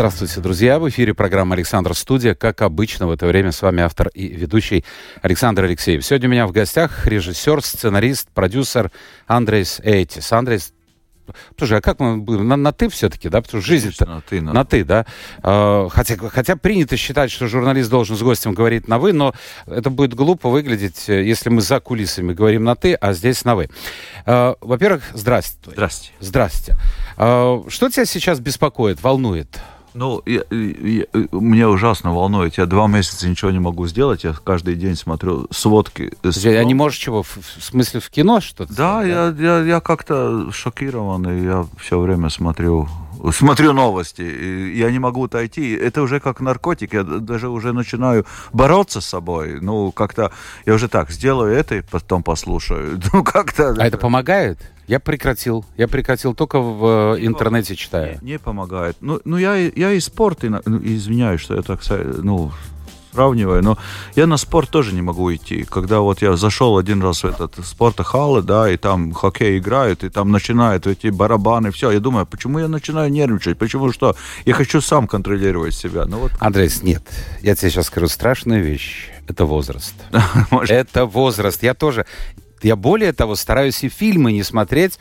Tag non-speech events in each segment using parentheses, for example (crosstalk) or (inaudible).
Здравствуйте, друзья! В эфире программа «Александр Студия». Как обычно, в это время с вами автор и ведущий Александр Алексеев. Сегодня у меня в гостях режиссер, сценарист, продюсер Андрейс Эйтис. Андрейс, Слушай, а как мы будем? На, на ты все-таки, да? Потому что жизнь на ты, на, на ты, да? А, хотя, хотя принято считать, что журналист должен с гостем говорить на вы, но это будет глупо выглядеть, э, если мы за кулисами говорим на ты, а здесь на вы. А, во-первых, здрасте. Здрасте. Здрасте. А, что тебя сейчас беспокоит, волнует? Ну, я, я, меня ужасно волнует. Я два месяца ничего не могу сделать. Я каждый день смотрю сводки. Я не можешь чего? В, в смысле в кино что-то? Да, я, я, я как-то шокирован, и я все время смотрю смотрю новости, я не могу отойти. Это уже как наркотик, я даже уже начинаю бороться с собой. Ну, как-то я уже так сделаю это и потом послушаю. (laughs) Ну, как-то... А это помогает? Я прекратил. Я прекратил только в не интернете читаю. Не, не помогает. Ну, ну я, я и спорт, и, ну, извиняюсь, что я так ну, сравниваю, но я на спорт тоже не могу идти. Когда вот я зашел один раз в этот спортохалы, да, и там хоккей играют, и там начинают эти барабаны, все, я думаю, почему я начинаю нервничать, почему что? Я хочу сам контролировать себя. Ну, вот... Андрейс, нет, я тебе сейчас скажу страшную вещь. Это возраст. (laughs) Это возраст. Я тоже, я более того стараюсь и фильмы не смотреть,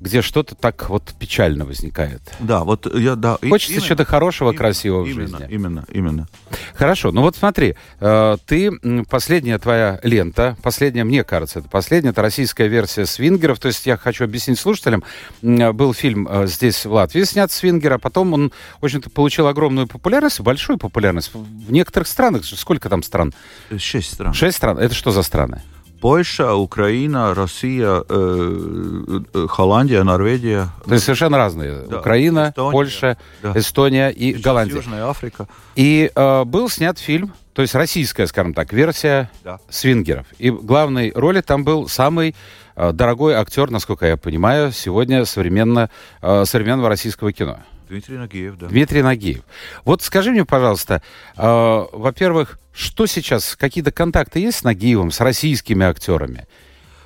где что-то так вот печально возникает. Да, вот я, да. Хочется чего-то хорошего, именно, красивого именно, в жизни. Именно, именно. Хорошо, ну вот смотри, э, ты, последняя твоя лента, последняя, мне кажется, это последняя, это российская версия «Свингеров», то есть я хочу объяснить слушателям, был фильм э, здесь, в Латвии, снят «Свингер», а потом он, в общем-то, получил огромную популярность, большую популярность в некоторых странах, сколько там стран? Шесть стран. Шесть стран, это что за страны? Польша, Украина, Россия, э, э, Холландия, Норвегия. То есть совершенно разные. Да. Украина, Эстония, Польша, да. Эстония и Сейчас Голландия. Южная Африка. И э, был снят фильм, то есть российская, скажем так, версия да. свингеров. И главной роли там был самый э, дорогой актер, насколько я понимаю, сегодня современно, э, современного российского кино. Дмитрий Нагиев, да. Дмитрий Нагиев. Вот скажи мне, пожалуйста, э, во-первых, что сейчас, какие-то контакты есть с Нагиевым, с российскими актерами?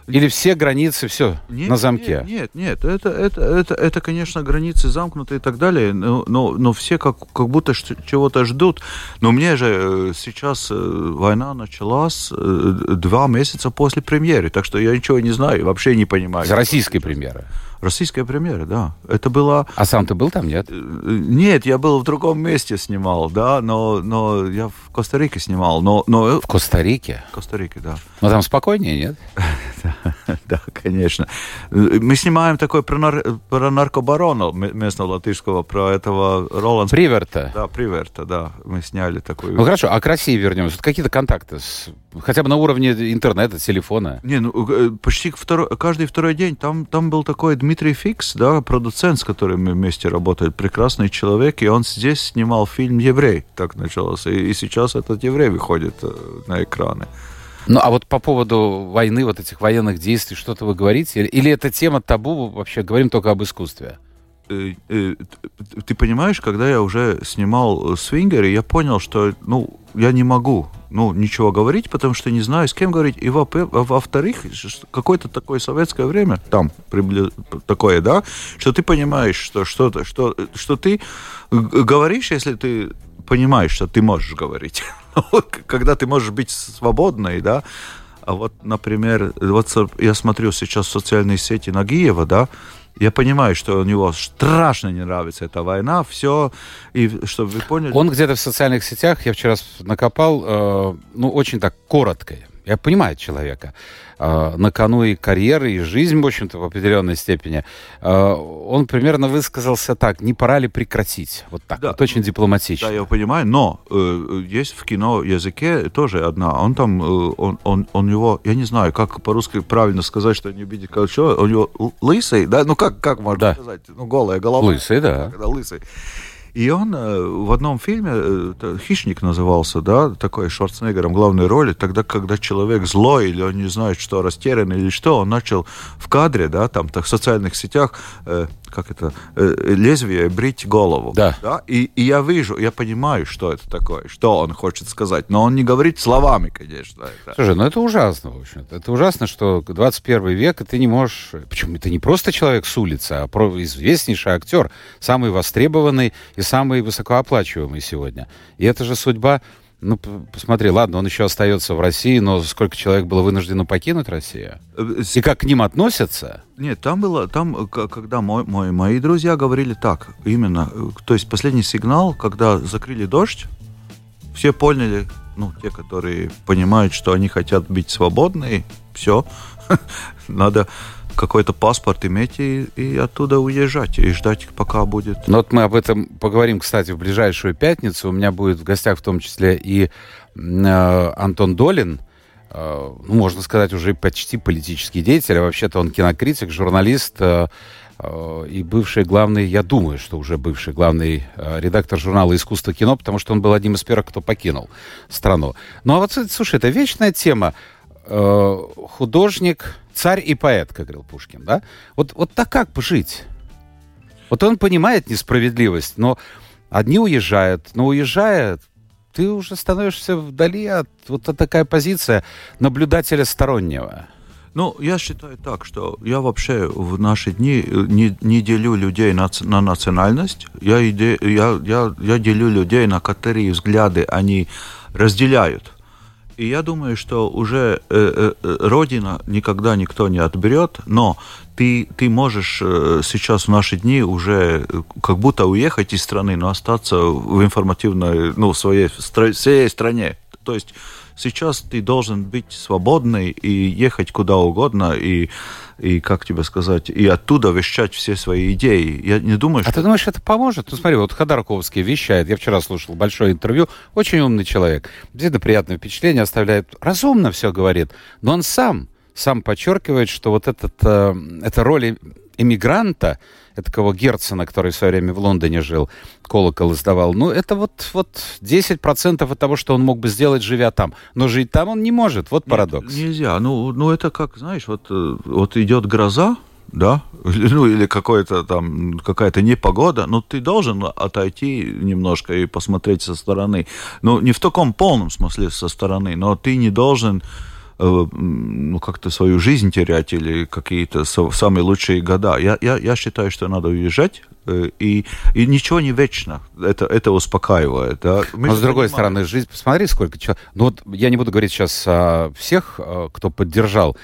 Или все границы, все нет, на замке? Нет, нет, нет. Это, это, это, это, конечно, границы замкнуты и так далее, но, но, но все как, как будто чего-то ждут. Но мне же э, сейчас э, война началась э, два месяца после премьеры, так что я ничего не знаю, вообще не понимаю. С российской премьеры? Российская премьера, да. Это было... А сам ты был там, нет? Нет, я был в другом месте снимал, да, но, но я в Коста-Рике снимал. Но, но... В Коста-Рике? В Коста-Рике, да. Но там спокойнее, нет? (laughs) Да, конечно. Мы снимаем такой про наркобарона местного латышского, про этого Роланда. Приверта. Да, Приверта, да. Мы сняли такой. Ну хорошо, а к России вернемся. Какие-то контакты с Хотя бы на уровне интернета, телефона. Не, ну э, почти второй, каждый второй день там, там был такой Дмитрий Фикс, да, продуцент, с которым мы вместе работали, прекрасный человек, и он здесь снимал фильм «Еврей», так началось, и, и сейчас этот «Еврей» выходит э, на экраны. Ну, а вот по поводу войны, вот этих военных действий, что-то вы говорите? Или это тема табу, вообще говорим только об искусстве? Э, э, ты понимаешь, когда я уже снимал «Свингер», я понял, что, ну, я не могу, ну, ничего говорить, потому что не знаю, с кем говорить. И во-вторых, какое-то такое советское время, там, такое, да, что ты понимаешь, что, что, что, что ты говоришь, если ты понимаешь, что ты можешь говорить. (laughs) Когда ты можешь быть свободной, да. А вот, например, вот я смотрю сейчас социальные сети Нагиева, да, я понимаю, что у него страшно не нравится эта война, все, и чтобы вы поняли... Он где-то в социальных сетях, я вчера накопал, э, ну, очень так коротко, я понимаю человека, э, на кону и карьеры, и жизнь, в общем-то, в определенной степени. Э, он примерно высказался так, не пора ли прекратить? Вот так, да, вот очень дипломатично. Да, я понимаю, но э, есть в кино языке тоже одна. Он там, э, он, он, он его, я не знаю, как по-русски правильно сказать, что не видит что, у него лысый, да, ну как, как можно да. сказать, ну голая голова. Лысый, да. да лысый. И он э, в одном фильме, э, «Хищник» назывался, да, такой Шварценеггером главной роли, тогда, когда человек злой или он не знает, что растерян или что, он начал в кадре, да, там, так, в социальных сетях, э, как это, э, лезвие брить голову. Да. да? И, и я вижу, я понимаю, что это такое, что он хочет сказать, но он не говорит словами, конечно. Это. Слушай, ну это ужасно, в общем-то. Это ужасно, что 21 век, и ты не можешь... Почему? Это не просто человек с улицы, а известнейший актер, самый востребованный и самый высокооплачиваемый сегодня. И это же судьба... Ну, посмотри, ладно, он еще остается в России, но сколько человек было вынуждено покинуть Россию? Э, и как к ним относятся? Нет, там было, там, когда мой, мой, мои друзья говорили так, именно, э, то есть последний сигнал, когда закрыли дождь, все поняли, ну, те, которые понимают, что они хотят быть свободны, все, (laughs) надо какой-то паспорт иметь и, и оттуда уезжать, и ждать, пока будет. Ну вот мы об этом поговорим, кстати, в ближайшую пятницу. У меня будет в гостях в том числе и э, Антон Долин, э, ну, можно сказать, уже почти политический деятель, а вообще-то он кинокритик, журналист э, э, и бывший главный, я думаю, что уже бывший главный э, редактор журнала «Искусство кино», потому что он был одним из первых, кто покинул страну. Ну а вот, слушай, это вечная тема. Э, художник, царь и поэт, как говорил Пушкин, да? Вот, вот так как жить? Вот он понимает несправедливость, но одни уезжают, но уезжая, ты уже становишься вдали от вот такая позиция наблюдателя стороннего. Ну, я считаю так, что я вообще в наши дни не, не делю людей на, на национальность, я, иде, я, я, я делю людей, на которые взгляды они разделяют. И я думаю, что уже э, э, Родина никогда никто не отберет, но ты, ты можешь э, сейчас в наши дни уже э, как будто уехать из страны, но остаться в информативной, ну, своей, своей стране. То есть сейчас ты должен быть свободный и ехать куда угодно, и и, как тебе сказать, и оттуда вещать все свои идеи. Я не думаю, что... А ты думаешь, это поможет? Ну, смотри, вот Ходорковский вещает. Я вчера слушал большое интервью. Очень умный человек. Действительно приятное впечатление оставляет. Разумно все говорит. Но он сам, сам подчеркивает, что вот этот, э, эта роль эмигранта, такого Герцена, который в свое время в Лондоне жил, колокол издавал, ну, это вот, вот 10% от того, что он мог бы сделать, живя там. Но жить там он не может. Вот парадокс. Нет, нельзя. Ну, ну, это как, знаешь, вот, э, вот идет гроза, да, (laughs) ну или какое-то там какая-то непогода, но ты должен отойти немножко и посмотреть со стороны. Ну не в таком полном смысле со стороны, но ты не должен ну, как-то свою жизнь терять или какие-то самые лучшие года. Я, я, я считаю, что надо уезжать, э, и, и ничего не вечно. Это, это успокаивает. Да? Мы Но с другой понимаем. стороны, жизнь, посмотри, сколько человек... Ну вот я не буду говорить сейчас о всех, э, кто поддержал,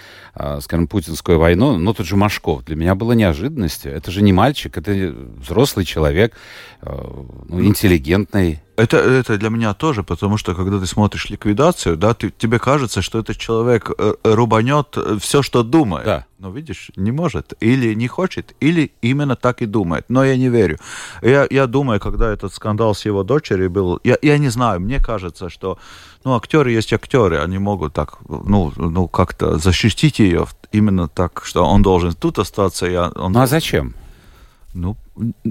скажем, путинскую войну, но тут же Машков. Для меня было неожиданностью. Это же не мальчик, это взрослый человек, ну, интеллигентный. Это, это для меня тоже, потому что когда ты смотришь ликвидацию, да, ты, тебе кажется, что этот человек э, рубанет э, все, что думает. Да. Но видишь, не может. Или не хочет, или именно так и думает. Но я не верю. Я, я думаю, когда этот скандал с его дочерью был, я, я не знаю, мне кажется, что ну, актеры есть актеры, они могут так, ну, ну как-то защитить ее именно так, что он должен тут остаться. Я, он... Ну а зачем? Ну,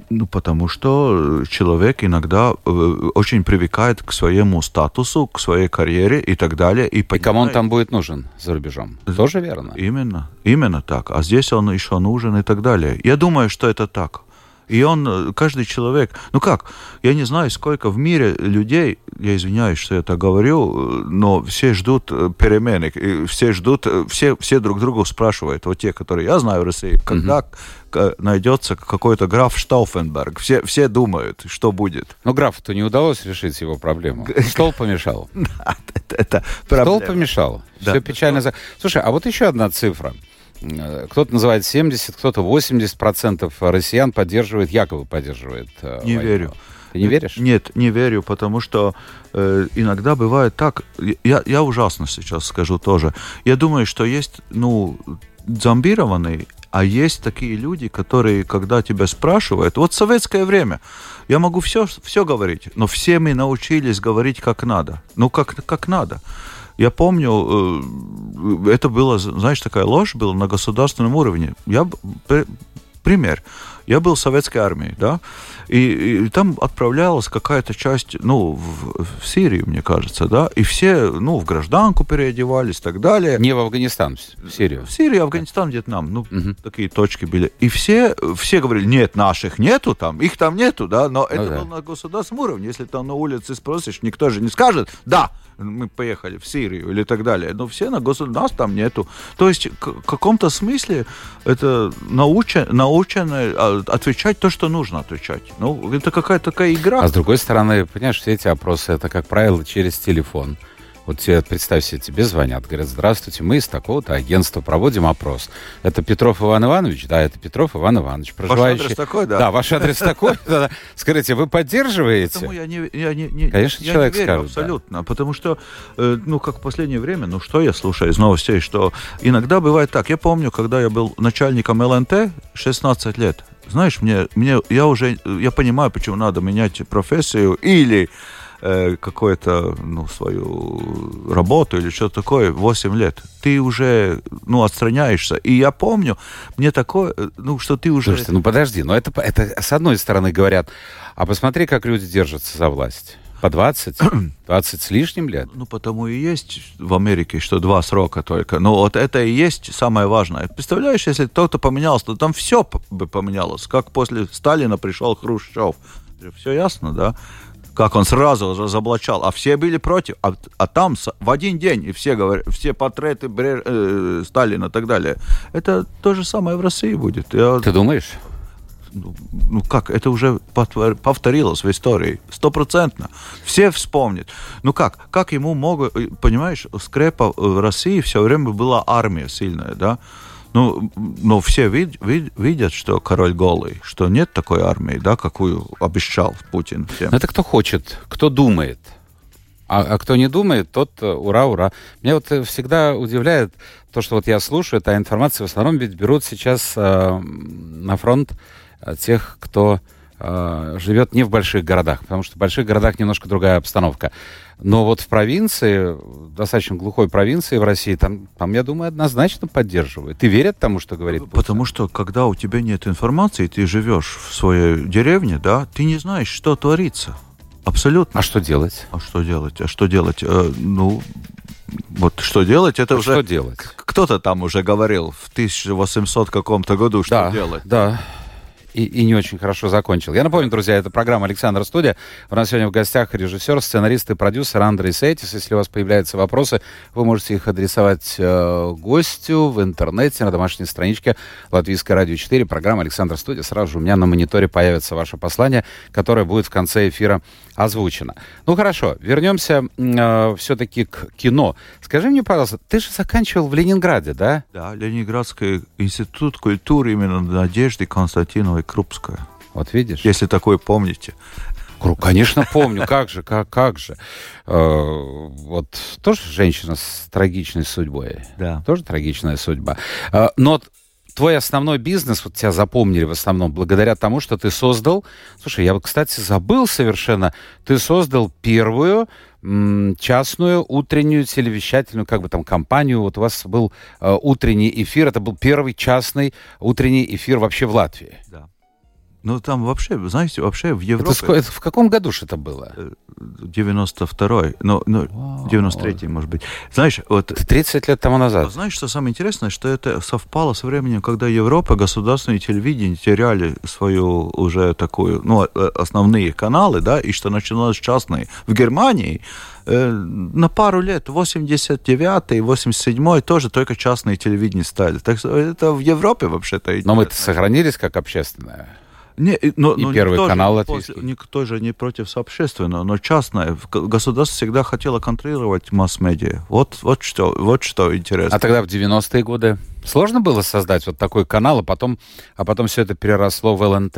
ну, потому что человек иногда э, очень привыкает к своему статусу, к своей карьере и так далее. И, понимает... и кому он там будет нужен за рубежом? Тоже верно? Именно, именно так. А здесь он еще нужен и так далее. Я думаю, что это так. И он, э, каждый человек, ну как, я не знаю, сколько в мире людей, я извиняюсь, что я так говорю, но все ждут э, перемены, все ждут, э, все, все друг другу спрашивают, вот те, которые я знаю в России, когда mm-hmm. найдется какой-то граф Штауфенберг, все, все думают, что будет. Но графу-то не удалось решить его проблему. Стол помешал. (laughs) Это Стол помешал. Все печально. Слушай, а вот еще одна цифра. Э, кто-то называет 70, кто-то 80 процентов россиян поддерживает, якобы поддерживает. Э, не войну. верю. Ты не веришь? Нет, не верю, потому что э, иногда бывает так. Я, я ужасно сейчас скажу тоже. Я думаю, что есть, ну, зомбированные, а есть такие люди, которые, когда тебя спрашивают, вот советское время, я могу все, все говорить, но все мы научились говорить как надо. Ну, как, как надо. Я помню, э, это было, знаешь, такая ложь была на государственном уровне. Я пример. Я был в советской армии, да, и, и там отправлялась какая-то часть, ну, в, в Сирию, мне кажется, да, и все, ну, в гражданку переодевались и так далее. Не в Афганистан, в Сирию. В Сирию, Афганистан, Вьетнам, ну, угу. такие точки были. И все, все говорили, нет, наших нету там, их там нету, да, но ну, это да. было на государственном уровне. Если там на улице спросишь, никто же не скажет, да, мы поехали в Сирию или так далее. Но все на государство, нас там нету. То есть в каком-то смысле это научен, научено а, отвечать то, что нужно отвечать. Ну, это какая-то такая игра. А с другой стороны, понимаешь, все эти опросы, это, как правило, через телефон. Вот тебе, представь себе, тебе звонят, говорят, здравствуйте, мы из такого-то агентства проводим опрос. Это Петров Иван Иванович? Да, это Петров Иван Иванович, проживающий... Ваш адрес такой, да? Да, ваш адрес такой. Скажите, вы поддерживаете? Потому я не, я не, не, Конечно, я человек не верю, скажет. Абсолютно, потому что, э, ну, как в последнее время, ну, что я слушаю из новостей, что иногда бывает так. Я помню, когда я был начальником ЛНТ 16 лет, знаешь, мне, мне, я уже, я понимаю, почему надо менять профессию или э, какую-то, ну, свою работу или что-то такое 8 лет. Ты уже, ну, отстраняешься. И я помню, мне такое, э, ну, что ты уже... Слушайте, ну подожди, но это, это с одной стороны говорят, а посмотри, как люди держатся за власть. По 20, 20 (clears throat) с лишним лет. Ну, потому и есть в Америке, что два срока только. Но вот это и есть самое важное. Представляешь, если кто-то поменялся, то там все бы поменялось. Как после Сталина пришел Хрущев. Все ясно, да? как он сразу разоблачал, а все были против, а, а там в один день и все говорят, все портреты Бре, э, Сталина и так далее. Это то же самое в России будет. Я, Ты думаешь? Ну, ну как, это уже повторилось в истории, стопроцентно. Все вспомнят. Ну как, как ему могут, понимаешь, скрепа в России все время была армия сильная, да? Ну, но все вид, вид, видят, что король голый, что нет такой армии, да, какую обещал Путин всем. Это кто хочет, кто думает. А, а кто не думает, тот э, ура, ура. Меня вот э, всегда удивляет то, что вот я слушаю, эта информация в основном ведь берут сейчас э, на фронт э, тех, кто э, живет не в больших городах, потому что в больших городах немножко другая обстановка. Но вот в провинции, достаточно глухой провинции в России, там, там я думаю, однозначно поддерживают. И верят тому, что говорит Путин. Потому что, когда у тебя нет информации, ты живешь в своей деревне, да, ты не знаешь, что творится. Абсолютно. А что делать? А что делать? А что делать? Э, ну, вот что делать, это а уже... Что делать? Кто-то там уже говорил в 1800 каком-то году, что да, делать. Да, и, и не очень хорошо закончил. Я напомню, друзья, это программа «Александр Студия». У нас сегодня в гостях режиссер, сценарист и продюсер Андрей Сейтис. Если у вас появляются вопросы, вы можете их адресовать э, гостю в интернете, на домашней страничке Латвийское радио 4, программа «Александр Студия». Сразу же у меня на мониторе появится ваше послание, которое будет в конце эфира озвучено. Ну хорошо, вернемся э, все-таки к кино. Скажи мне, пожалуйста, ты же заканчивал в Ленинграде, да? Да, Ленинградский институт культуры именно Надежды Константиновой Крупская. Вот видишь? Если такое помните. Конечно, помню. Как же, как, как же. Э, вот тоже женщина с трагичной судьбой. Да. Тоже трагичная судьба. Э, но твой основной бизнес, вот тебя запомнили в основном благодаря тому, что ты создал... Слушай, я, кстати, забыл совершенно. Ты создал первую частную утреннюю телевещательную, как бы там, компанию. Вот у вас был э, утренний эфир. Это был первый частный утренний эфир вообще в Латвии. Да. Ну, там вообще, знаете, вообще в Европе... Это, это в каком году же это было? 92-й, ну, ну 93-й, может быть. Знаешь, вот... 30 лет тому назад. Знаешь, что самое интересное, что это совпало со временем, когда Европа, государственные телевидения теряли свою уже такую, ну, э, основные каналы, да, и что начиналось частные. В Германии э, на пару лет, 89-й, 87-й, тоже только частные телевидения стали. Так что это в Европе вообще-то. Но мы сохранились как общественное. Не, но, и но Первый никто канал же, после, никто же не против общественного, но частное. Государство всегда хотело контролировать масс-медиа. Вот, вот, что, вот что интересно. А тогда в 90-е годы сложно было создать вот такой канал, а потом, а потом все это переросло в ЛНТ?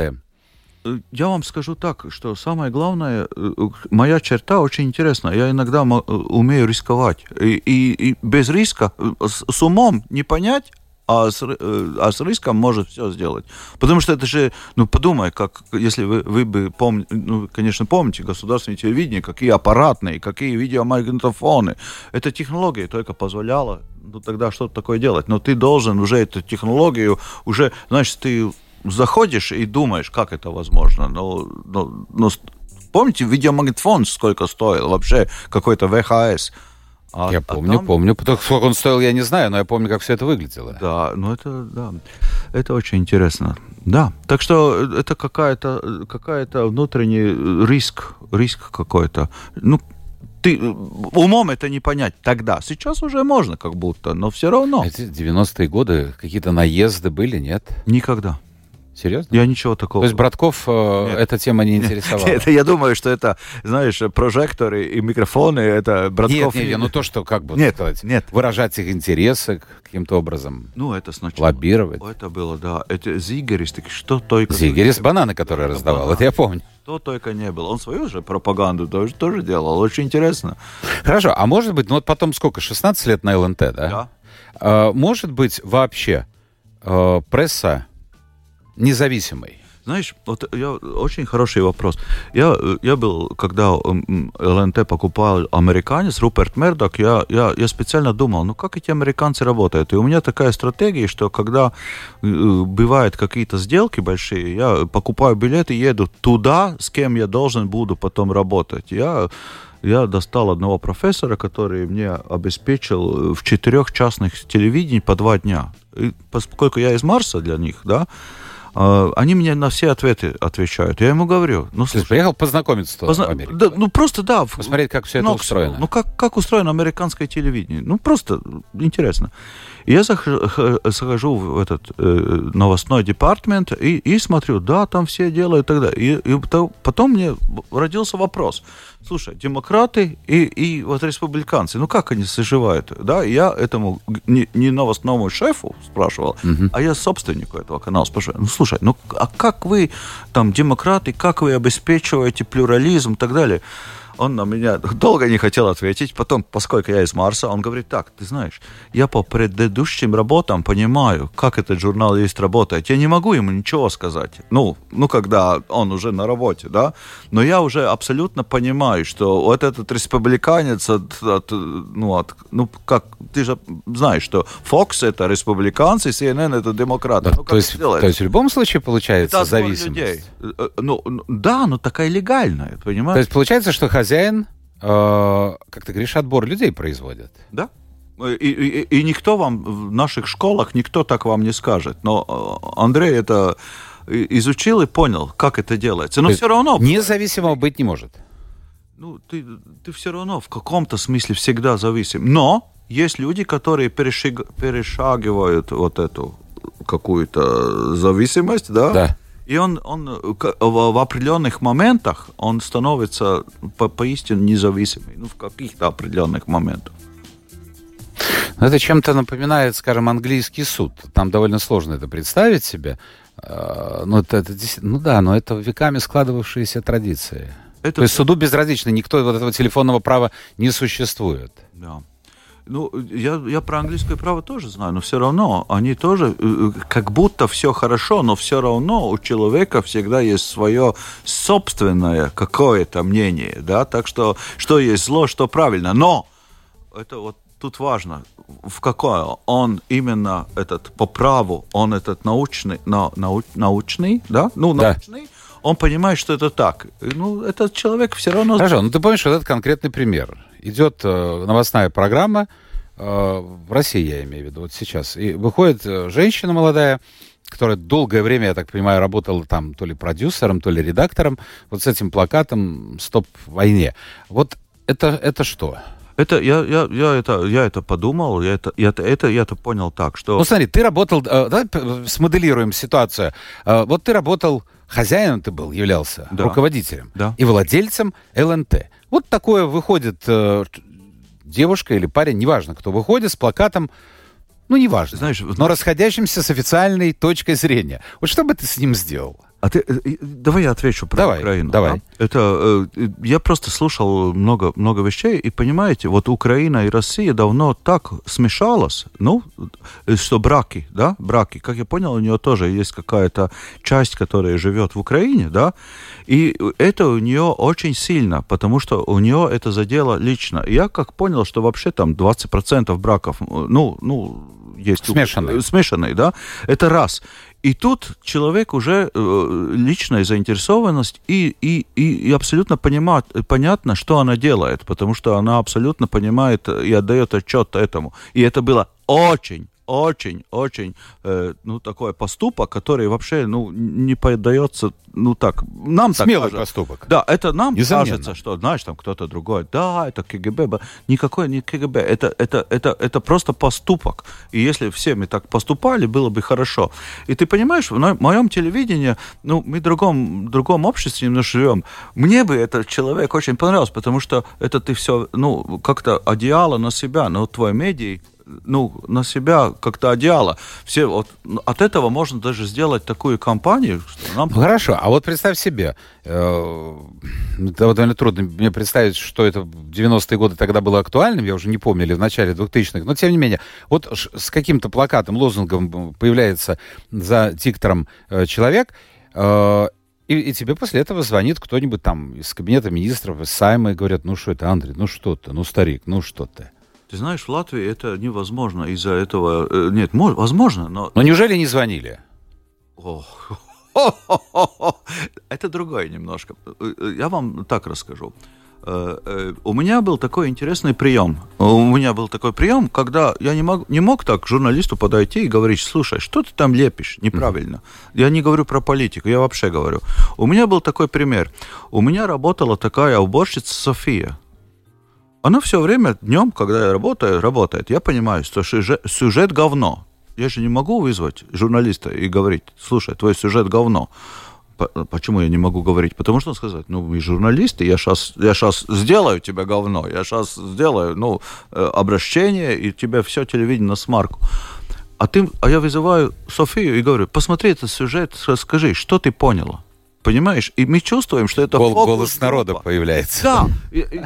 Э, я вам скажу так, что самое главное, э, моя черта очень интересная. Я иногда э, умею рисковать. И, и, и без риска, с, с умом не понять, а с, э, а с риском может все сделать. Потому что это же, ну подумай, как если вы, вы бы помните, ну, конечно, помните государственное телевидение, какие аппаратные, какие видеомагнитофоны. Эта технология только позволяла ну, тогда что-то такое делать. Но ты должен уже эту технологию, уже, значит, ты заходишь и думаешь, как это возможно. Но, но, но помните, видеомагнитофон сколько стоил? Вообще какой-то ВХС. А, я помню, а там... помню. Сколько он стоил, я не знаю, но я помню, как все это выглядело. Да, ну это, да, это очень интересно. Да, так что это какая-то какая внутренний риск, риск какой-то. Ну, ты умом это не понять тогда. Сейчас уже можно как будто, но все равно. Эти 90-е годы какие-то наезды были, нет? Никогда. Серьезно? Я ничего такого. То есть Братков э, эта тема не интересовала? (laughs) Нет, я думаю, что это, знаешь, прожекторы и микрофоны, это Братков... Нет, нет, ну то, что, как бы нет, сказать, нет. выражать их интересы каким-то образом. Ну, это сначала. Лоббировать. Это было, да. Это Зигерис, что только... Зигерис бананы, которые раздавал, бананы. это я помню. Что только не было. Он свою же пропаганду тоже, тоже делал. Очень интересно. Хорошо, а может быть, ну вот потом сколько, 16 лет на ЛНТ, да? Да. А, может быть, вообще э, пресса независимой? Знаешь, вот я, очень хороший вопрос. Я, я был, когда ЛНТ покупал американец, Руперт Мердок, я, я, я специально думал, ну как эти американцы работают? И у меня такая стратегия, что когда э, бывают какие-то сделки большие, я покупаю билет и еду туда, с кем я должен буду потом работать. Я я достал одного профессора, который мне обеспечил в четырех частных телевидений по два дня. И поскольку я из Марса для них, да, они мне на все ответы отвечают. Я ему говорю, ну, слушай, Ты приехал познакомиться позна... в Америке? Да, ну, просто, да. Посмотреть, как все это устроено. Ну, как, как устроено американское телевидение. Ну, просто интересно. Я захожу в этот э, новостной департамент и, и смотрю, да, там все делают и так далее. И, и потом мне родился вопрос. Слушай, демократы и, и вот республиканцы, ну как они соживают? Да, я этому не, не новостному шефу спрашивал, uh-huh. а я собственнику этого канала спрашиваю. Ну слушай, ну а как вы там демократы, как вы обеспечиваете плюрализм и так далее? Он на меня долго не хотел ответить. Потом, поскольку я из Марса, он говорит, так, ты знаешь, я по предыдущим работам понимаю, как этот журналист работает. Я не могу ему ничего сказать. Ну, ну, когда он уже на работе, да. Но я уже абсолютно понимаю, что вот этот республиканец от, от ну, от, ну, как, ты же знаешь, что Fox это республиканцы, CNN это демократы. Да, ну, то, есть, то есть в любом случае получается зависимость? Людей. Э, ну, да, но такая легальная, понимаешь? То есть получается, что хозяин, э, как ты говоришь, отбор людей производит. Да. И, и, и никто вам в наших школах, никто так вам не скажет. Но э, Андрей это изучил и понял, как это делается. Но То все равно... Независимо быть не может. Ну, ты, ты все равно в каком-то смысле всегда зависим. Но есть люди, которые перешаг, перешагивают вот эту какую-то зависимость, да? Да и он, он в определенных моментах он становится по поистине независимым, ну, в каких-то определенных моментах. Ну, это чем-то напоминает, скажем, английский суд. Там довольно сложно это представить себе. А, ну, это, это, ну да, но это веками складывавшиеся традиции. Это... То есть суду безразлично, никто вот этого телефонного права не существует. Да. Ну, я, я про английское право тоже знаю, но все равно они тоже, э, как будто все хорошо, но все равно у человека всегда есть свое собственное какое-то мнение, да, так что что есть зло, что правильно, но это вот тут важно, в какое он именно этот по праву, он этот научный, на, нау, научный, да, ну научный, да. он понимает, что это так. Ну, этот человек все равно. Хорошо, ну ты помнишь вот этот конкретный пример идет э, новостная программа, э, в России я имею в виду, вот сейчас, и выходит э, женщина молодая, которая долгое время, я так понимаю, работала там то ли продюсером, то ли редактором, вот с этим плакатом «Стоп войне». Вот это, это что? Это я, я, я, это, я это подумал, я это, я, это, я это понял так, что... Ну смотри, ты работал, э, давай смоделируем ситуацию. Э, вот ты работал, хозяином ты был, являлся, да. руководителем да. и владельцем ЛНТ. Вот такое выходит э, девушка или парень, неважно, кто выходит с плакатом, ну, неважно, Знаешь, но расходящимся с официальной точкой зрения. Вот что бы ты с ним сделал? А ты, э, давай я отвечу про давай, Украину. Давай. Да? Это э, я просто слушал много много вещей и понимаете, вот Украина и Россия давно так смешалась, ну э, что браки, да, браки, как я понял, у нее тоже есть какая-то часть, которая живет в Украине, да, и это у нее очень сильно, потому что у нее это задело лично. Я как понял, что вообще там 20% браков, ну ну есть Смешанный. смешанный, да, это раз. И тут человек уже э, личная заинтересованность и, и, и, и абсолютно понимает, понятно, что она делает, потому что она абсолютно понимает и отдает отчет этому. И это было очень очень-очень, э, ну, такой поступок, который вообще, ну, не поддается, ну, так, нам Смелый так кажется. поступок. Да, это нам Несомненно. кажется, что, знаешь, там кто-то другой, да, это КГБ, никакой не КГБ, это, это, это, это просто поступок. И если все мы так поступали, было бы хорошо. И ты понимаешь, в моем телевидении, ну, мы в другом, в другом обществе немножко живем. Мне бы этот человек очень понравился, потому что это ты все, ну, как-то одеяло на себя, но твой медиа ну, на себя как-то одеяло. Все вот ну, от этого можно даже сделать такую кампанию, что нам Ну, Хорошо, а вот представь себе, э, это довольно трудно мне представить, что это в 90-е годы тогда было актуальным, я уже не помню, или в начале 2000-х, но тем не менее, вот с каким-то плакатом, лозунгом появляется за диктором э, человек, э, и, и тебе после этого звонит кто-нибудь там из кабинета министров, из Сайма, и говорят, ну что это, Андрей, ну что ты, ну старик, ну что ты. Ты знаешь, в Латвии это невозможно из-за этого. э, Нет, мо- возможно, но Но неужели не звонили? Ох. (laughs) Это другое немножко. Э, Я вам так расскажу. Э, У меня был такой интересный прием. У меня был такой прием, когда я не мог, не мог так к журналисту подойти и говорить, слушай, что ты там лепишь неправильно. Я не говорю про политику, я вообще говорю. У меня был такой пример. У меня работала такая уборщица София. Она все время днем, когда я работаю, работает. Я понимаю, что сюжет, говно. Я же не могу вызвать журналиста и говорить, слушай, твой сюжет говно. По- Почему я не могу говорить? Потому что он сказать, ну, мы журналисты, я сейчас я щас сделаю тебе говно, я сейчас сделаю, ну, э, обращение, и тебе все телевидение на смарку. А, ты, а я вызываю Софию и говорю, посмотри этот сюжет, скажи, что ты поняла? Понимаешь? И мы чувствуем, что это Гол- фокус голос народа группа. появляется. Да,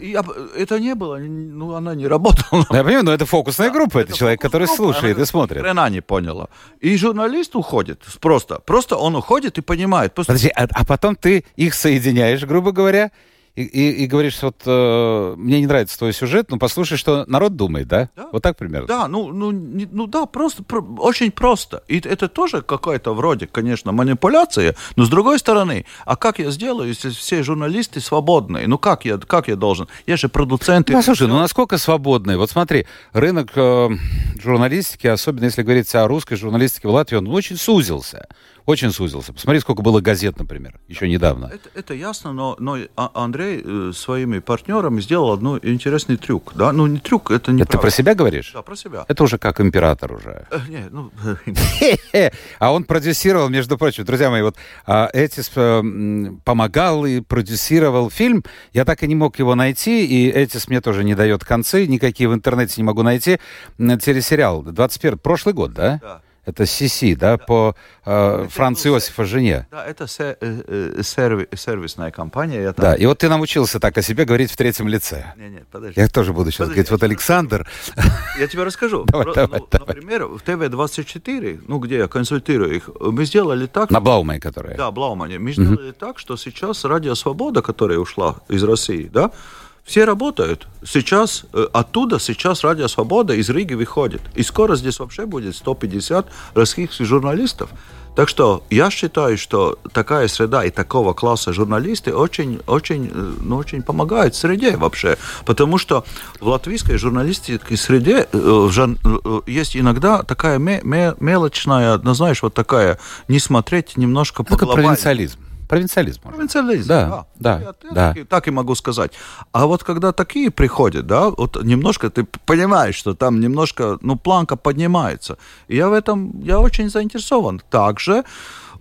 я это не было, ну, она не работала. Ну, Я понимаю, но это фокусная группа, это, Это человек, который слушает она и смотрит. Хрена не поняла. И журналист уходит просто. Просто он уходит и понимает. Просто Подожди, а, а потом ты их соединяешь, грубо говоря, и, и- и говоришь, вот э, мне не нравится твой сюжет, ну послушай, что народ думает, да? Да. Вот так примерно. Да, ну, ну, не- ну да, просто, про- очень просто. И это тоже какая-то вроде, конечно, манипуляция, но с другой стороны, а как я сделаю, если все журналисты свободные? Ну как я, как я должен? Я же продуцент. Ну, слушай, ну насколько свободный? Вот смотри, рынок э, журналистики, особенно если говорить о русской журналистике в Латвии, он очень сузился. Очень сузился. Посмотри, сколько было газет, например, еще недавно. Это, это ясно, но, но А- Андрей э, своими партнерами сделал одну интересный трюк. Да? Ну, не трюк, это не Это ты про себя говоришь? Да, про себя. Это уже как император уже. Э, не, ну, (laughs) А он продюсировал, между прочим, друзья мои, вот а, Этис э, м, помогал и продюсировал фильм. Я так и не мог его найти, и Этис мне тоже не дает концы, никакие в интернете не могу найти. Телесериал 21 прошлый год, да? Да. Это Сиси, да, по э, ну, Иосифа жене. Да, это се- э, э, серви- сервисная компания. Я там- Да, и вот ты научился так о себе говорить в третьем лице. Не, не, подожди. Я тоже буду сейчас Подожди, говорить, вот Александр, (laughs) Я тебе расскажу. (laughs) Давай, Про- давай, ну, давай. Например, в ТВ-24, ну, где я консультирую их, мы сделали так... на Блаумай, которая. Да, Блаумане. Мы сделали так, что сейчас Радио Свобода, которая ушла из России, да, все работают. Сейчас, э, оттуда сейчас Радио Свобода из Риги выходит. И скоро здесь вообще будет 150 российских журналистов. Так что я считаю, что такая среда и такого класса журналисты очень, очень, э, ну, очень помогают среде вообще. Потому что в латвийской журналистической среде э, есть иногда такая ме- ме- мелочная, ну, знаешь, вот такая, не смотреть немножко по Только глобальному. провинциализм. Провинциализм. Провинциализм, Да, да, Я- я да. Так, и- так и могу сказать. А вот когда такие приходят, да, вот немножко ты понимаешь, что там немножко, ну, планка поднимается. И я в этом, я очень заинтересован. Также,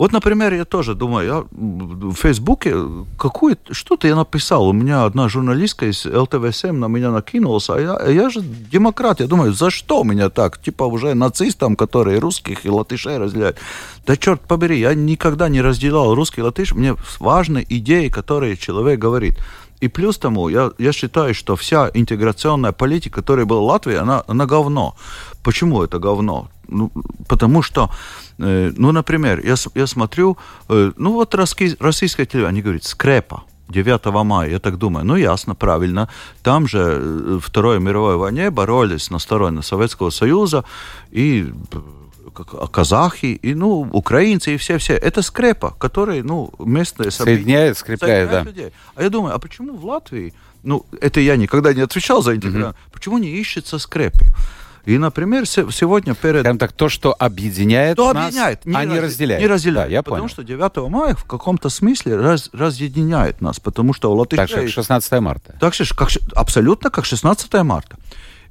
вот, например, я тоже думаю, я в Фейсбуке какую что-то я написал. У меня одна журналистка из ЛТВ-7 на меня накинулась, а я, я же демократ. Я думаю, за что меня так? Типа уже нацистам, которые русских и латышей разделяют. Да черт побери, я никогда не разделял русский и латыш. Мне важны идеи, которые человек говорит. И плюс тому, я, я считаю, что вся интеграционная политика, которая была в Латвии, она, она говно. Почему это говно? Ну, потому что, э, ну, например, я, я смотрю, э, ну, вот российское, российское телевидение, они говорят, скрепа. 9 мая, я так думаю, ну ясно, правильно, там же э, в Второй мировой войне боролись на стороне Советского Союза и казахи, и, ну, украинцы, и все-все. Это скрепа, которые, ну, местные... Соединяет, скрепляет, да. Людей. А я думаю, а почему в Латвии, ну, это я никогда не отвечал за интеграцию, mm-hmm. почему не ищется скрепы? И, например, сегодня перед... Скажем так, то, что объединяет то нас, объединяет, не а не разделяет. Не разделяет. Да, я потому понял. что 9 мая в каком-то смысле раз, разъединяет нас, потому что у латышей... Так же, как 16 марта. Так же, как, абсолютно как 16 марта.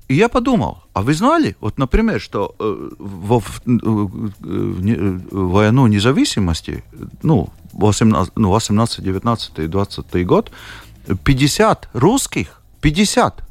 И я подумал, а вы знали, вот, например, что э, в, в, в, в войну независимости, ну, 18, ну, 18 19 20 год, 50 русских, 50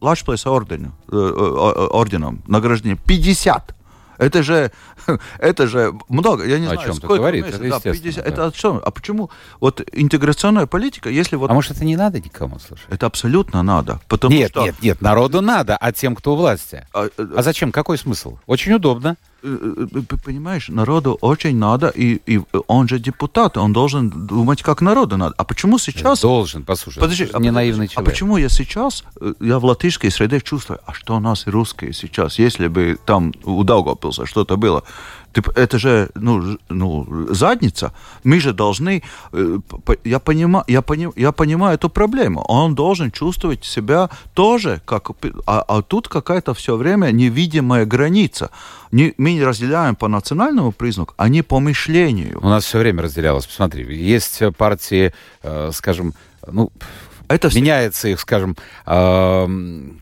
Лашплейса ордену, э, орденом награждения, 50. Это же, (laughs) это же много, я не о знаю, чем сколько говорит, месяцев, это, да, 50, да. это о чем? А почему вот интеграционная политика, если вот... А может, это не надо никому, слушай? Это абсолютно надо, потому нет, что... Нет, нет, народу надо, а тем, кто у власти. А, а зачем? Какой смысл? Очень удобно. Э, э, понимаешь, народу очень надо, и, и он же депутат, он должен думать, как народу надо. А почему сейчас... Должен, послушай, подожди, а, не наивный а человек. А почему я сейчас, э, я в латышской среде чувствую, а что у нас русские сейчас, если бы там у Даугавпилса что-то было, это же ну, ну, задница. Мы же должны... Я понимаю, я, поним, я понимаю эту проблему. Он должен чувствовать себя тоже, как... А, а тут какая-то все время невидимая граница. Не, мы не разделяем по национальному признаку, а не по мышлению. У нас все время разделялось. Посмотри, есть партии, э, скажем, ну, это меняется их, скажем, э,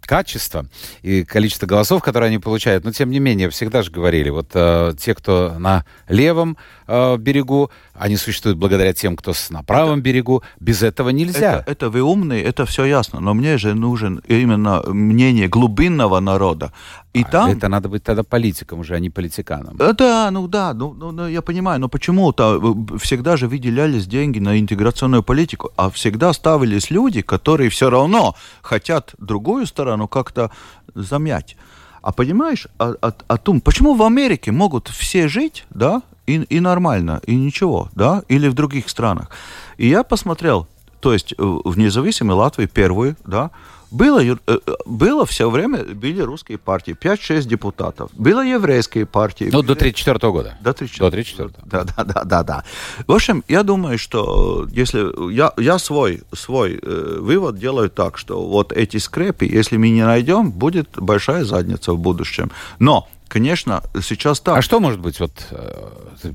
качество и количество голосов, которые они получают. Но тем не менее, всегда же говорили, вот э, те, кто на левом э, берегу, они существуют благодаря тем, кто на правом это, берегу. Без этого нельзя. Это, это вы умные, это все ясно. Но мне же нужен именно мнение глубинного народа. И а там... Это надо быть тогда политиком уже, а не политиканом. Да, ну да, ну, ну, ну я понимаю, но почему-то всегда же выделялись деньги на интеграционную политику, а всегда ставились люди, которые все равно хотят другую сторону как-то замять. А понимаешь, а, а, а том, почему в Америке могут все жить, да, и, и нормально, и ничего, да, или в других странах. И я посмотрел, то есть в независимой Латвии первую, да, было, э, было все время, были русские партии, 5-6 депутатов. Было еврейские партии. Ну, были... до 34 года. До 34 До 34 да, да, да, да, да. В общем, я думаю, что если... Я, я свой, свой э, вывод делаю так, что вот эти скрепы, если мы не найдем, будет большая задница в будущем. Но Конечно, сейчас так. А что может быть, вот,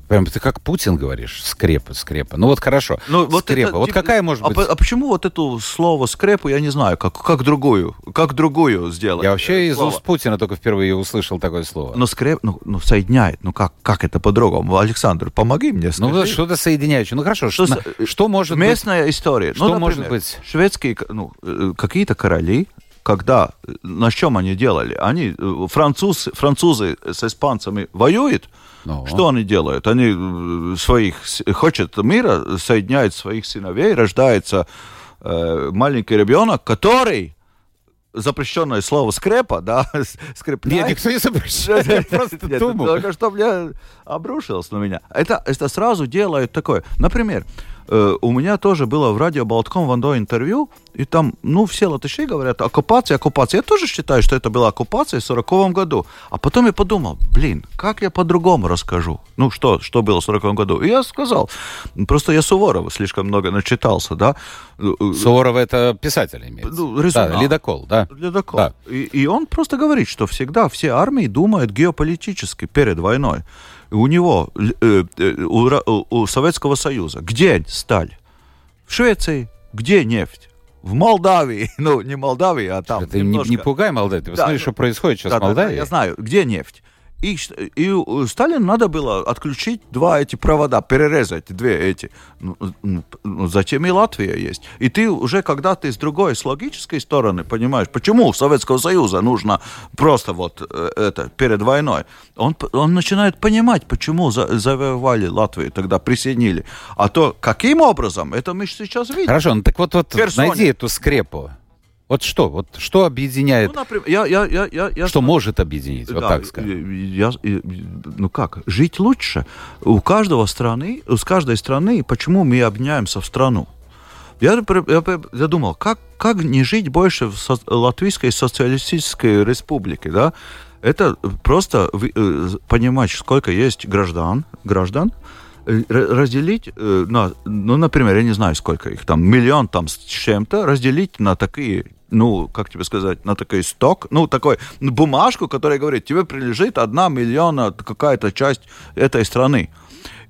прям ты как Путин говоришь, скрепа, скрепа. Ну вот хорошо, ну, вот скрепа. Это, вот типа, какая может а, быть? А почему вот это слово скрепу, я не знаю, как, как другую, как другую сделать? Я вообще из уст Путина только впервые услышал такое слово. Но скреп, ну, ну соединяет, ну как, как это по-другому? Александр, помоги мне, скажи. Ну что-то соединяющее. Ну хорошо, что, что, что может местная быть? история. Что ну, например, может быть? Шведские, ну, какие-то короли, когда, на чем они делали? Они, француз, французы с испанцами воюют, Ну. что они делают? Они своих, хочет мира, соединяют своих сыновей, рождается э, маленький ребенок, который запрещенное слово скрепа, да, (laughs) скрепляет. Нет, никто не запрещает, (laughs) просто думал. Только что мне обрушилось на меня. Это, это сразу делает такое. Например, э, у меня тоже было в радио Болтком Вандо интервью, и там, ну, все латыши говорят, оккупация, оккупация. Я тоже считаю, что это была оккупация в 40 году. А потом я подумал, блин, как я по-другому расскажу? Ну, что, что было в 40 году? И я сказал, просто я Суворова слишком много начитался, да. Суворов это писатель имеется. Ну, да, ледокол, да. Ледокол. Да. И, и он просто говорит, что всегда все армии думают геополитически перед войной. У него, э, э, у, у, Советского Союза, где сталь? В Швеции. Где нефть? в Молдавии, (laughs) ну не Молдавии, а там. Ты немножко... не, не пугай Молдавию, ты посмотри, да, что происходит сейчас да, в Молдавии. Да, я знаю, где нефть. И, и Сталину надо было отключить два эти провода, перерезать две эти. Ну, ну, зачем и Латвия есть? И ты уже, когда ты с другой, с логической стороны, понимаешь, почему Советского Союза нужно просто вот это, перед войной, он, он начинает понимать, почему за, завоевали Латвию, тогда присоединили. А то, каким образом, это мы сейчас видим. Хорошо, ну так вот, вот найди эту скрепу. Вот что? Вот что объединяет? Ну, например, я, я, я, я, я что может объединить? Вот да, так скажем. Я, я, ну как? Жить лучше. У каждого страны, у каждой страны, почему мы объединяемся в страну? Я, я, я думал, как, как не жить больше в со, Латвийской социалистической республике, да? Это просто э, понимать, сколько есть граждан, граждан, разделить э, на, ну, например, я не знаю, сколько их там, миллион там с чем-то, разделить на такие ну, как тебе сказать, на такой сток, ну, такой бумажку, которая говорит, тебе принадлежит одна миллиона какая-то часть этой страны.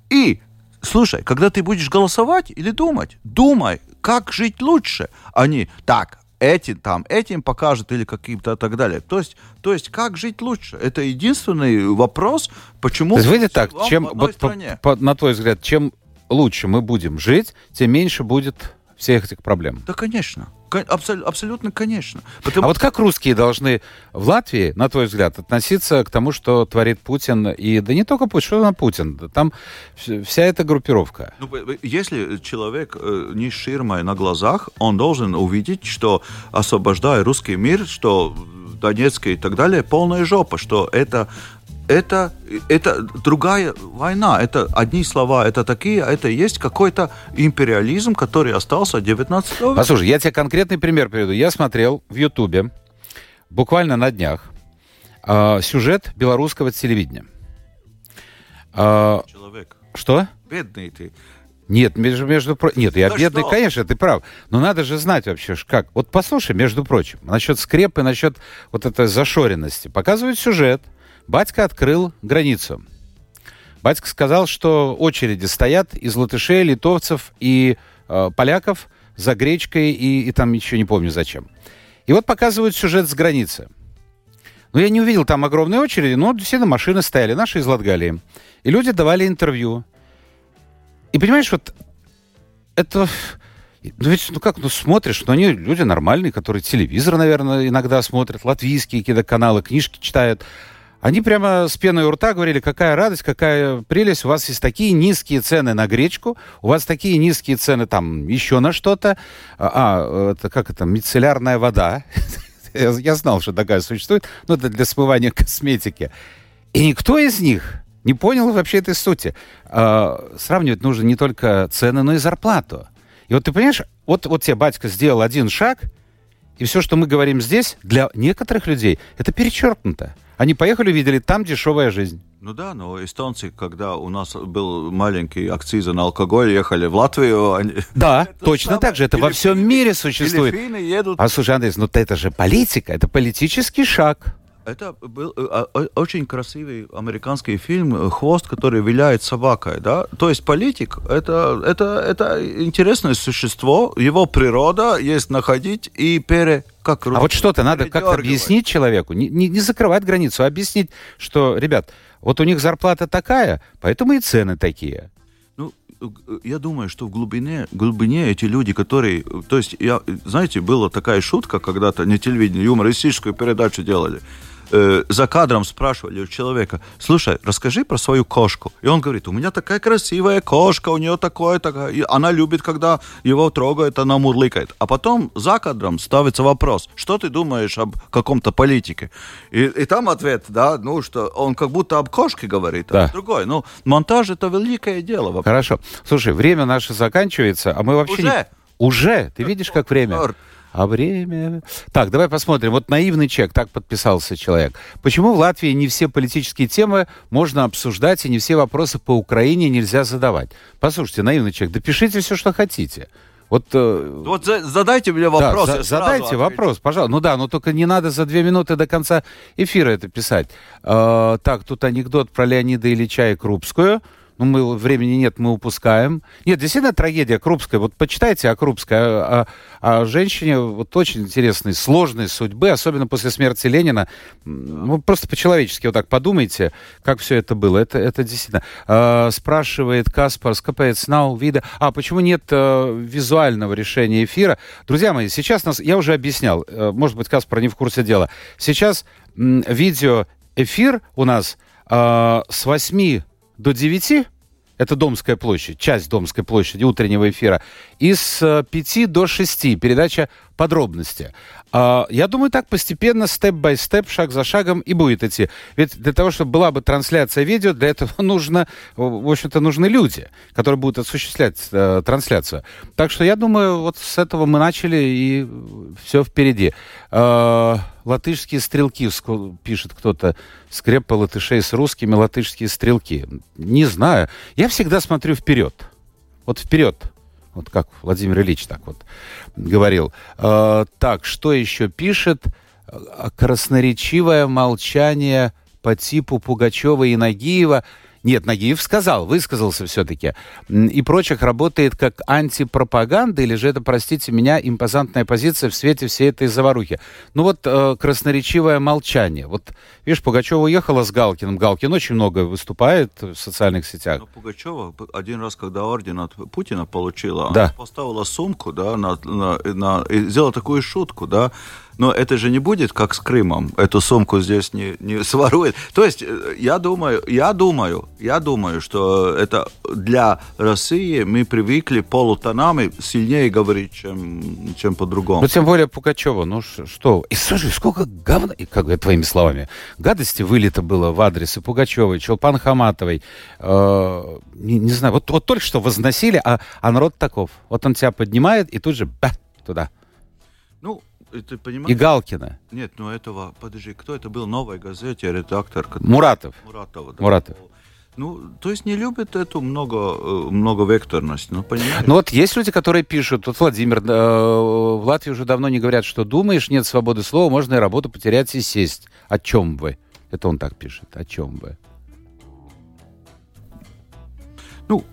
И, слушай, когда ты будешь голосовать или думать, думай, как жить лучше, а не так, эти там, этим покажут или каким-то так далее. То есть, то есть как жить лучше? Это единственный вопрос, почему... То есть, видите так, чем, вот, по, по, на твой взгляд, чем лучше мы будем жить, тем меньше будет всех этих проблем. Да, конечно. Абсол- абсолютно, конечно. Потому... А вот как русские должны в Латвии, на твой взгляд, относиться к тому, что творит Путин? И да не только Путин, что на Путин? Там вся эта группировка. Ну, если человек э, не ширмой на глазах, он должен увидеть, что освобождая русский мир, что Донецк и так далее, полная жопа, что это это, это другая война. Это одни слова, это такие, это есть какой-то империализм, который остался от 19 века. Послушай, я тебе конкретный пример приведу. Я смотрел в Ютубе буквально на днях э, сюжет белорусского телевидения. Э, Человек. Что? Бедный ты. Нет, между, между прочим, нет, я да бедный, что? конечно, ты прав. Но надо же знать вообще, как. Вот послушай, между прочим, насчет скрепы, насчет вот этой зашоренности. Показывают сюжет, Батька открыл границу. Батька сказал, что очереди стоят из латышей, литовцев и э, поляков за гречкой и, и там еще не помню зачем. И вот показывают сюжет с границы. Но я не увидел там огромной очереди, но действительно машины стояли, наши из Латгалии. И люди давали интервью. И понимаешь, вот это... Ну ведь, ну как, ну смотришь, ну они люди нормальные, которые телевизор, наверное, иногда смотрят, латвийские какие-то каналы, книжки читают. Они прямо с пеной у рта говорили, какая радость, какая прелесть, у вас есть такие низкие цены на гречку, у вас такие низкие цены там еще на что-то. А, а это как это, мицеллярная вода. (laughs) Я знал, что такая существует, но это для смывания (laughs) косметики. И никто из них не понял вообще этой сути. А, сравнивать нужно не только цены, но и зарплату. И вот ты понимаешь, вот, вот тебе батька сделал один шаг, и все, что мы говорим здесь, для некоторых людей, это перечеркнуто. Они поехали, видели, там дешевая жизнь. Ну да, но эстонцы, когда у нас был маленький акцизы на алкоголь, ехали в Латвию. Они... Да, (laughs) точно так же. Это Филиппины, во всем мире существует. едут. А слушай, Андрей, ну это же политика, это политический шаг. Это был э, очень красивый американский фильм «Хвост, который виляет собакой». Да? То есть политик это, — это, это интересное существо, его природа есть находить и пере... Как, а вот что-то надо как-то объяснить человеку, не, не, не закрывать границу, а объяснить, что, ребят, вот у них зарплата такая, поэтому и цены такие. Ну, э, я думаю, что в глубине, глубине эти люди, которые... То есть, я, знаете, была такая шутка когда-то, не телевидение, юмористическую передачу делали – э, за кадром спрашивали у человека, слушай, расскажи про свою кошку. И он говорит, у меня такая красивая кошка, у нее такое, такое. И она любит, когда его трогают, она мурлыкает. А потом за кадром ставится вопрос, что ты думаешь об каком-то политике? И, и там ответ, да, ну, что он как будто об кошке говорит, а да. а другой. Ну, монтаж это великое дело. Вообще. Хорошо. Слушай, время наше заканчивается, а мы вообще... Уже? Не... Уже? Ты видишь, как время? А время... Так, давай посмотрим. Вот наивный человек, так подписался человек. Почему в Латвии не все политические темы можно обсуждать, и не все вопросы по Украине нельзя задавать? Послушайте, наивный человек, допишите все, что хотите. Вот, э... вот задайте мне вопрос. Да, за, задайте отвечу. вопрос, пожалуйста. Ну да, но только не надо за две минуты до конца эфира это писать. Э, так, тут анекдот про Леонида Ильича и Крупскую ну, мы, времени нет, мы упускаем. Нет, действительно трагедия Крупская. Вот почитайте о Крупской, о, о, о женщине вот очень интересной, сложной судьбы, особенно после смерти Ленина. Ну, просто по-человечески вот так подумайте, как все это было. Это, это действительно... Э, спрашивает Каспар, скопает нау вида. А почему нет э, визуального решения эфира? Друзья мои, сейчас нас... Я уже объяснял, э, может быть, Каспар не в курсе дела. Сейчас э, видео эфир у нас э, с 8 до 9 это Домская площадь, часть Домской площади утреннего эфира. И с 5 до 6 передача подробности. А, я думаю, так постепенно, степ-бай-степ, шаг за шагом и будет идти. Ведь для того, чтобы была бы трансляция видео, для этого (laughs) нужно, в общем-то, нужны люди, которые будут осуществлять э, трансляцию. Так что я думаю, вот с этого мы начали, и все впереди. Э, латышские стрелки, пишет кто-то, скрепа латышей с русскими, латышские стрелки. Не знаю. Я всегда смотрю вперед. Вот вперед. Вот как Владимир Ильич так вот говорил. Э, так, что еще пишет? Красноречивое молчание по типу Пугачева и Нагиева – нет, Нагиев сказал, высказался все-таки. И прочих работает как антипропаганда, или же это, простите меня, импозантная позиция в свете всей этой заварухи. Ну вот э, красноречивое молчание. Вот, видишь, Пугачева уехала с Галкиным. Галкин очень много выступает в социальных сетях. Но Пугачева один раз, когда орден от Путина получила, да. она поставила сумку, да, на, на, на, и сделала такую шутку, да, но это же не будет как с Крымом. Эту сумку здесь не, не сворует. То есть э, я думаю, я думаю, я думаю, что это для России мы привыкли полутонами сильнее говорить, чем, чем по-другому. Ну, тем более Пугачева, ну что? И слушай, сколько говна, и как твоими словами, гадости вылито было в адрес и Пугачевой, Челпан Хаматовой. Э, не, не знаю, вот, вот только что возносили, а, а народ таков. Вот он тебя поднимает и тут же ба, туда. Ну, ты понимаешь? И Галкина. Нет, ну этого, подожди, кто это был? Новой газете, редактор? Который... Муратов. Муратов, да. Муратов. Ну, то есть не любят эту много, э, многовекторность, ну, понимаешь? Ну, вот есть люди, которые пишут, вот Владимир, э, в Латвии уже давно не говорят, что думаешь, нет свободы слова, можно и работу потерять и сесть. О чем вы? Это он так пишет. О чем вы? Ну,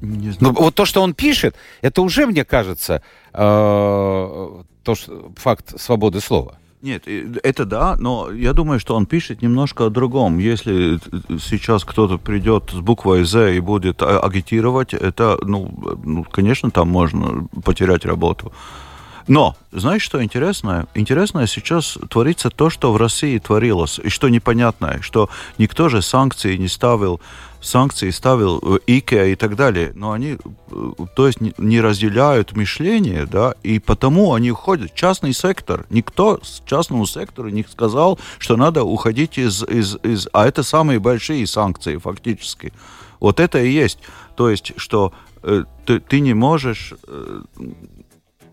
не знаю. Ну, вот то, что он пишет, это уже, мне кажется, э, то, что, факт свободы слова. Нет, это да, но я думаю, что он пишет немножко о другом. Если сейчас кто-то придет с буквой «З» и будет а, агитировать, это, ну, ну, конечно, там можно потерять работу. Но, знаешь, что интересное? Интересное сейчас творится то, что в России творилось, и что непонятное, что никто же санкции не ставил санкции ставил э, ИКЕА и так далее, но они, э, то есть, не разделяют мышление, да, и потому они уходят частный сектор. Никто с частному сектору не сказал, что надо уходить из, из, из... А это самые большие санкции, фактически. Вот это и есть. То есть, что э, ты, ты не можешь... Э,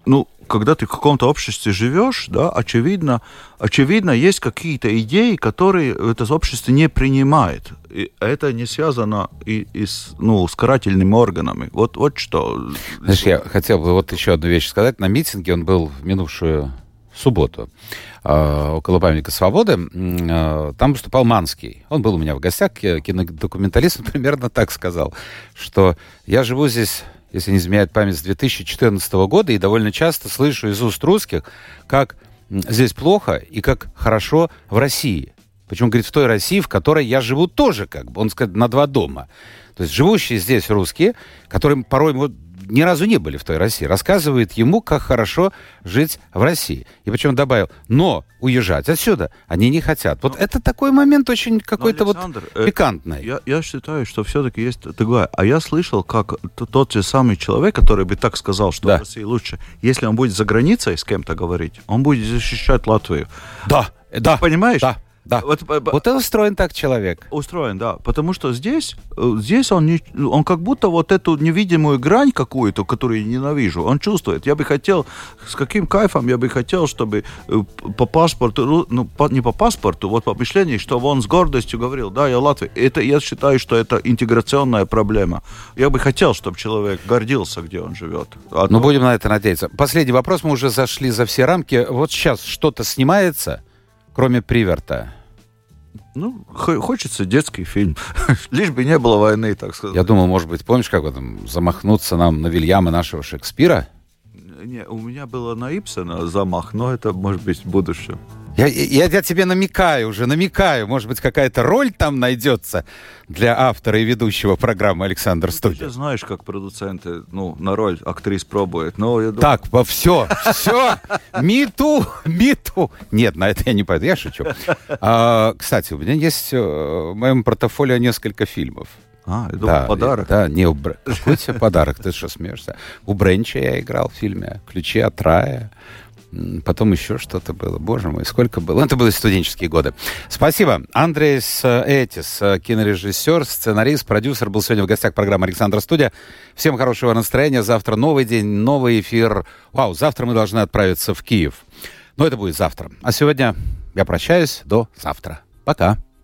ну, когда ты в каком-то обществе живешь, да, очевидно, очевидно, есть какие-то идеи, которые это общество не принимает. И это не связано и, и с, ну, с карательными органами. Вот, вот что. Знаешь, я хотел бы вот еще одну вещь сказать. На митинге он был в минувшую субботу э, около памятника свободы. Э, там выступал Манский. Он был у меня в гостях, кинодокументалист, он (laughs) примерно так сказал, что я живу здесь если не изменяет память, с 2014 года, и довольно часто слышу из уст русских, как здесь плохо и как хорошо в России. Причем, говорит, в той России, в которой я живу тоже, как бы, он сказал, на два дома. То есть живущие здесь русские, которые порой вот, ни разу не были в той России, рассказывают ему, как хорошо жить в России. И причем добавил, но уезжать отсюда они не хотят. Вот но, это такой момент очень какой-то вот э, пикантный. Я, я считаю, что все-таки есть такое. А я слышал, как тот же самый человек, который бы так сказал, что да. в России лучше, если он будет за границей с кем-то говорить, он будет защищать Латвию. Да, да. Понимаешь? Да. Да. Вот, вот это устроен так человек. Устроен, да. Потому что здесь, э, здесь он, не, он как будто вот эту невидимую грань какую-то, которую я ненавижу, он чувствует. Я бы хотел, с каким кайфом я бы хотел, чтобы э, по паспорту, ну, по, не по паспорту, вот по мышлению, чтобы он с гордостью говорил, да, я Латвия. Это, я считаю, что это интеграционная проблема. Я бы хотел, чтобы человек гордился, где он живет. А ну, то... будем на это надеяться. Последний вопрос. Мы уже зашли за все рамки. Вот сейчас что-то снимается кроме Приверта? Ну, хочется детский фильм. (laughs) Лишь бы не было войны, так сказать. Я думал, может быть, помнишь, как там замахнуться нам на Вильяма нашего Шекспира? Не, у меня было на Ипсона замах, но это, может быть, в будущем. Я, я, я тебе намекаю уже, намекаю. Может быть, какая-то роль там найдется для автора и ведущего программы Александр ну, Студия. Ты знаешь, как продуценты ну, на роль актрис пробуют. Но я думаю... Так, все, все. Миту, миту. Нет, на это я не пойду, я шучу. А, кстати, у меня есть э, в моем портфолио несколько фильмов. А, я думал, Да, подарок. Да, не у Бр- Какой тебе подарок? Ты что, смеешься? У Бренча я играл в фильме «Ключи от рая». Потом еще что-то было. Боже мой, сколько было. Ну, Это были студенческие годы. Спасибо. Андрейс э, Этис, э, кинорежиссер, сценарист, продюсер, был сегодня в гостях программы «Александр Студия». Всем хорошего настроения. Завтра новый день, новый эфир. Вау, завтра мы должны отправиться в Киев. Но это будет завтра. А сегодня я прощаюсь. До завтра. Пока.